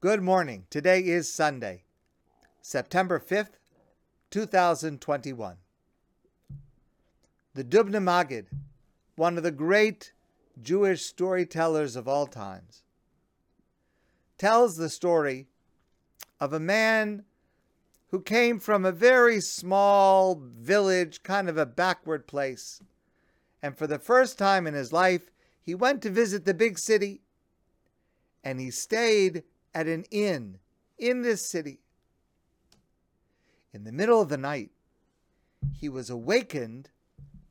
Good morning. Today is Sunday, September 5th, 2021. The Dubno Maggid, one of the great Jewish storytellers of all times, tells the story of a man who came from a very small village, kind of a backward place. And for the first time in his life, he went to visit the big city and he stayed at an inn in this city. In the middle of the night, he was awakened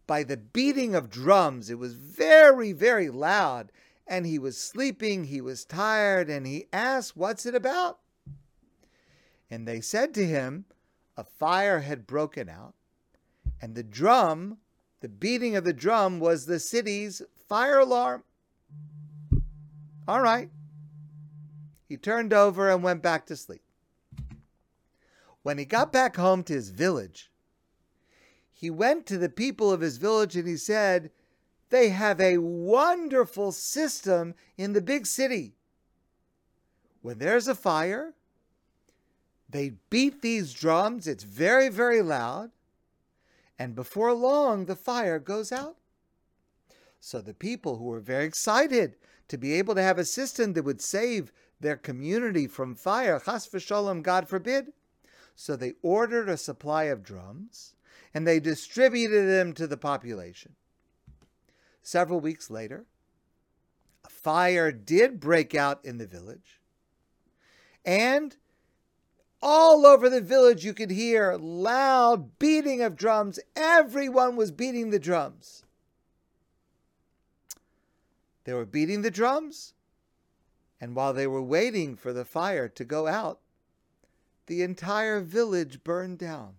by the beating of drums. It was very, very loud, and he was sleeping, he was tired, and he asked, What's it about? And they said to him, A fire had broken out, and the drum, the beating of the drum, was the city's fire alarm. All right. He turned over and went back to sleep. When he got back home to his village, he went to the people of his village and he said, They have a wonderful system in the big city. When there's a fire, they beat these drums, it's very, very loud, and before long the fire goes out. So the people who were very excited to be able to have a system that would save their community from fire, chas v'sholem, God forbid. So they ordered a supply of drums and they distributed them to the population. Several weeks later, a fire did break out in the village, and all over the village you could hear loud beating of drums. Everyone was beating the drums. They were beating the drums, and while they were waiting for the fire to go out, the entire village burned down.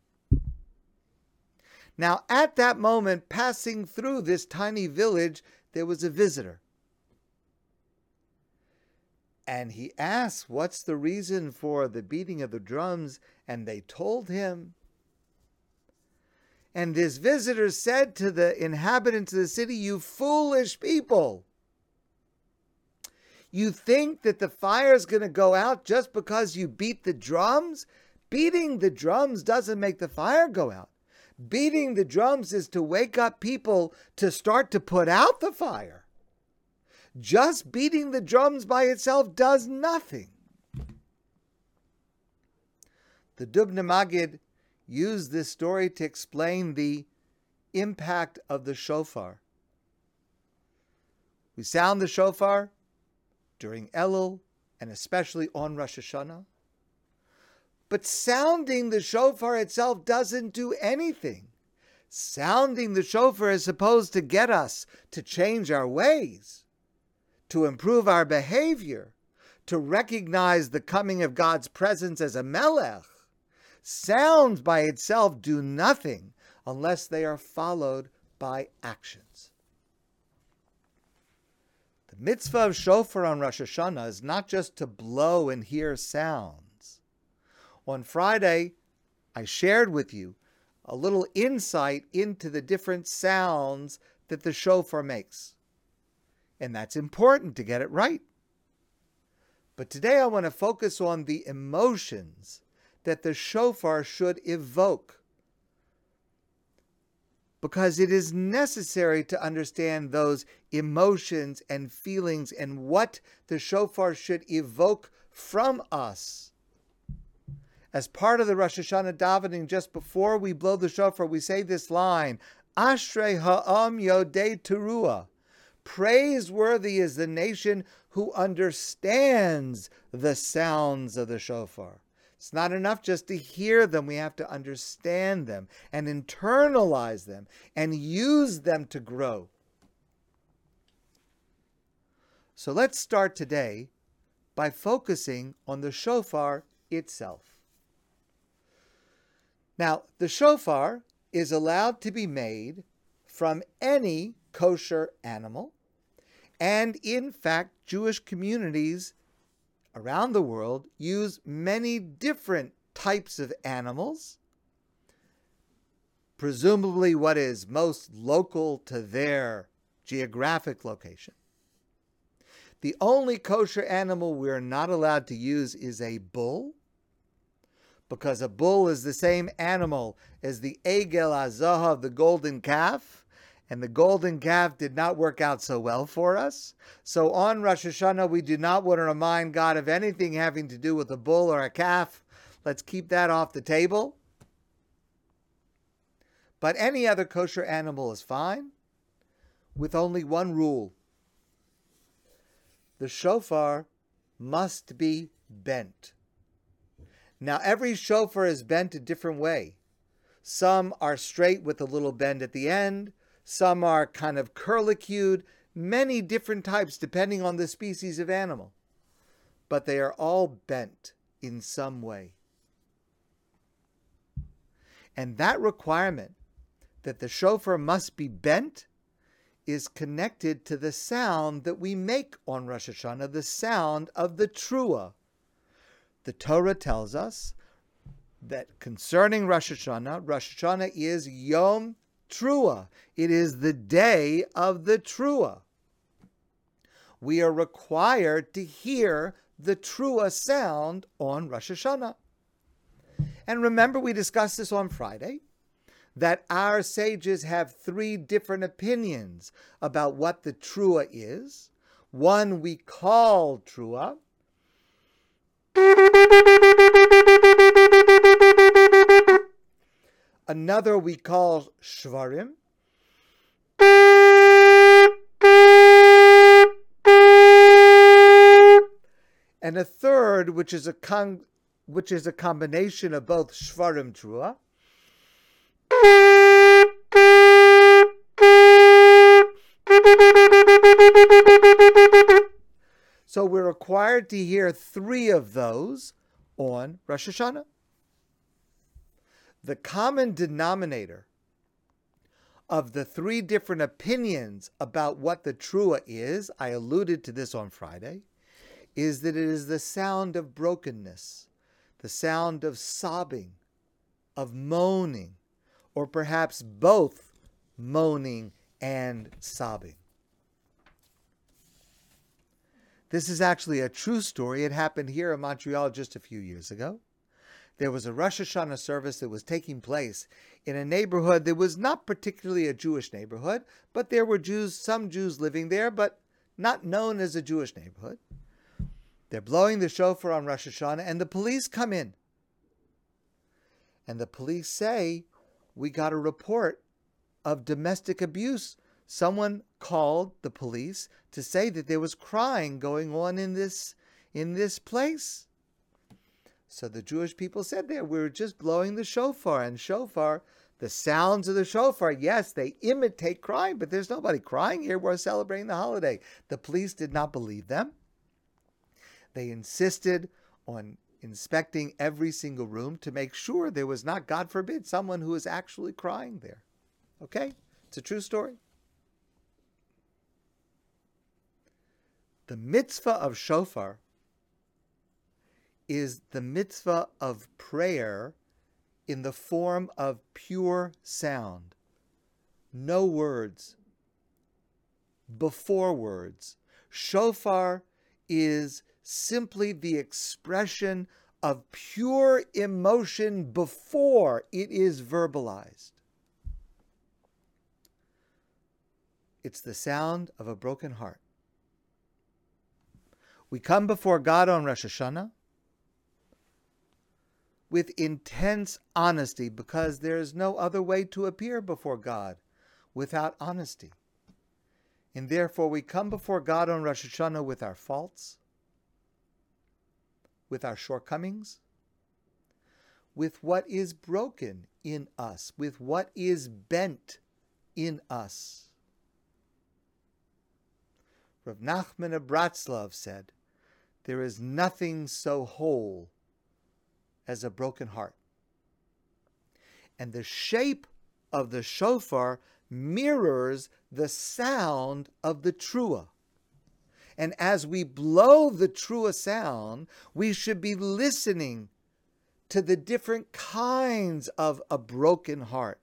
Now, at that moment, passing through this tiny village, there was a visitor. And he asked, What's the reason for the beating of the drums? And they told him. And this visitor said to the inhabitants of the city, You foolish people! You think that the fire is going to go out just because you beat the drums? Beating the drums doesn't make the fire go out. Beating the drums is to wake up people to start to put out the fire. Just beating the drums by itself does nothing. The Dubno Maggid used this story to explain the impact of the shofar. We sound the shofar during Elul, and especially on Rosh Hashanah. But sounding the shofar itself doesn't do anything. Sounding the shofar is supposed to get us to change our ways, to improve our behavior, to recognize the coming of God's presence as a melech. Sounds by itself do nothing unless they are followed by actions mitzvah of shofar on Rosh Hashanah is not just to blow and hear sounds. On Friday, I shared with you a little insight into the different sounds that the shofar makes. And that's important to get it right. But today I want to focus on the emotions that the shofar should evoke because it is necessary to understand those emotions and feelings and what the shofar should evoke from us. As part of the Rosh Hashanah davening, just before we blow the shofar, we say this line, Ashrei ha'am yodei teruah. Praiseworthy is the nation who understands the sounds of the shofar. It's not enough just to hear them. We have to understand them and internalize them and use them to grow. So let's start today by focusing on the shofar itself. Now, the shofar is allowed to be made from any kosher animal, and in fact, Jewish communities around the world use many different types of animals, presumably what is most local to their geographic location. The only kosher animal we're not allowed to use is a bull, because a bull is the same animal as the Egel Azahav, the golden calf, and the golden calf did not work out so well for us. So on Rosh Hashanah, we do not want to remind God of anything having to do with a bull or a calf. Let's keep that off the table. But any other kosher animal is fine, with only one rule the shofar must be bent. Now, every shofar is bent a different way. Some are straight with a little bend at the end, some are kind of curlicued, many different types depending on the species of animal. But they are all bent in some way. And that requirement that the shofar must be bent is connected to the sound that we make on Rosh Hashanah, the sound of the trua. The Torah tells us that concerning Rosh Hashanah, Rosh Hashanah is Yom Trua. It is the day of the Trua. We are required to hear the Trua sound on Rosh Hashanah. And remember, we discussed this on Friday that our sages have three different opinions about what the Trua is. One we call Trua. Another we call Shvarim. And a third, which is a con- which is a combination of both Shvarim Trua so we're required to hear three of those on Rosh Hashanah. The common denominator of the three different opinions about what the trua is, I alluded to this on Friday, is that it is the sound of brokenness, the sound of sobbing, of moaning, or perhaps both moaning and sobbing. This is actually a true story. It happened here in Montreal just a few years ago. There was a Rosh Hashanah service that was taking place in a neighborhood that was not particularly a Jewish neighborhood, but there were Jews, some Jews living there, but not known as a Jewish neighborhood. They're blowing the shofar on Rosh Hashanah, and the police come in. And the police say, we got a report of domestic abuse. Someone called the police to say that there was crying going on in this in this place. So the Jewish people said there, we were just blowing the shofar, and shofar, the sounds of the shofar, yes, they imitate crying, but there's nobody crying here. We're celebrating the holiday. The police did not believe them. They insisted on inspecting every single room to make sure there was not, God forbid, someone who was actually crying there. Okay? It's a true story. The mitzvah of shofar is the mitzvah of prayer in the form of pure sound. No words. Before words. Shofar is simply the expression of pure emotion before it is verbalized. It's the sound of a broken heart. We come before God on Rosh Hashanah with intense honesty because there is no other way to appear before God without honesty. And therefore, we come before God on Rosh Hashanah with our faults, with our shortcomings, with what is broken in us, with what is bent in us. Rav Nachman of Bratslav said, There is nothing so whole as a broken heart. And the shape of the shofar mirrors the sound of the trua. And as we blow the trua sound, we should be listening to the different kinds of a broken heart.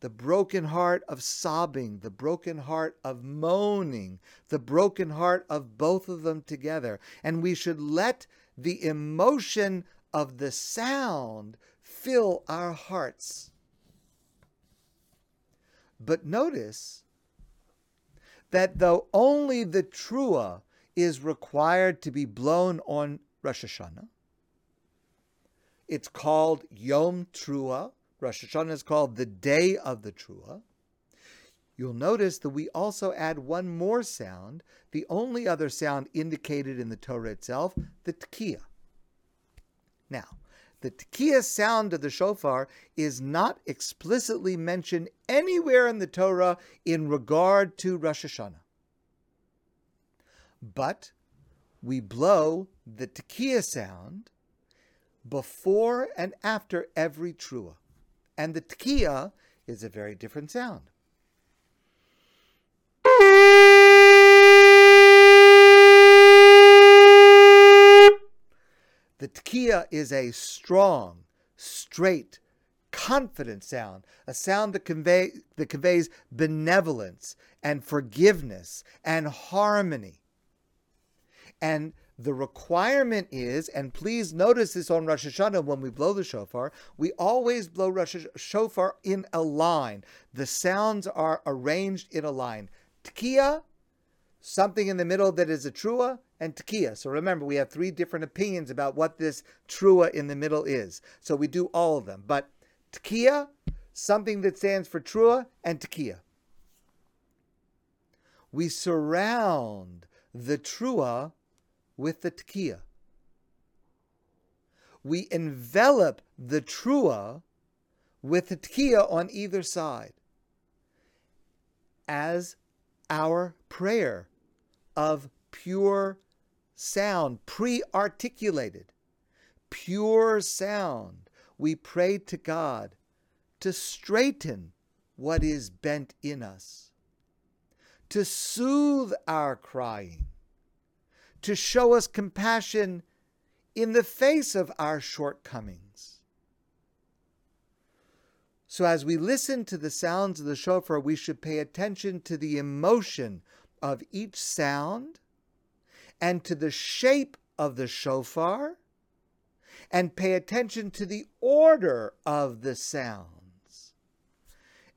the broken heart of sobbing, the broken heart of moaning, the broken heart of both of them together. And we should let the emotion of the sound fill our hearts. But notice that though only the trua is required to be blown on Rosh Hashanah, it's called Yom Trua. Rosh Hashanah is called the Day of the Trua. You'll notice that we also add one more sound, the only other sound indicated in the Torah itself, the Tekiah. Now, the Tekiah sound of the shofar is not explicitly mentioned anywhere in the Torah in regard to Rosh Hashanah. But we blow the Tekiah sound before and after every trua. And the tkiya is a very different sound. The tkiya is a strong, straight, confident sound, a sound that, convey, that conveys benevolence and forgiveness and harmony. And the requirement is, and please notice this on Rosh Hashanah when we blow the shofar, we always blow Rosh shofar in a line. The sounds are arranged in a line. Tkiya, something in the middle that is a trua, and tekiya. So remember, we have three different opinions about what this trua in the middle is. So we do all of them. But tekiya, something that stands for trua, and tekiya. We surround the trua with the tkiya. We envelop the trua with the tkiya on either side as our prayer of pure sound, pre articulated, pure sound. We pray to God to straighten what is bent in us, to soothe our crying, to show us compassion in the face of our shortcomings. So, as we listen to the sounds of the shofar, we should pay attention to the emotion of each sound and to the shape of the shofar and pay attention to the order of the sounds.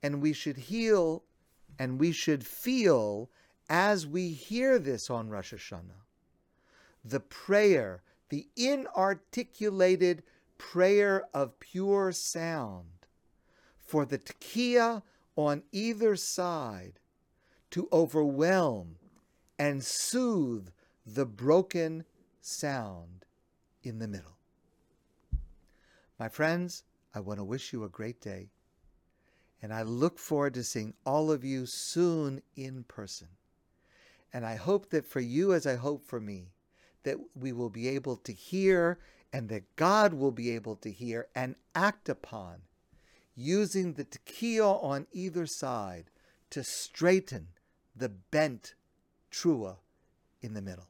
And we should heal and we should feel as we hear this on Rosh Hashanah the prayer, the inarticulated prayer of pure sound for the tekiah on either side to overwhelm and soothe the broken sound in the middle. My friends, I want to wish you a great day, and I look forward to seeing all of you soon in person. And I hope that for you, as I hope for me, that we will be able to hear and that God will be able to hear and act upon using the tekiah on either side to straighten the bent trua in the middle.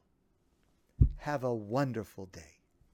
Have a wonderful day.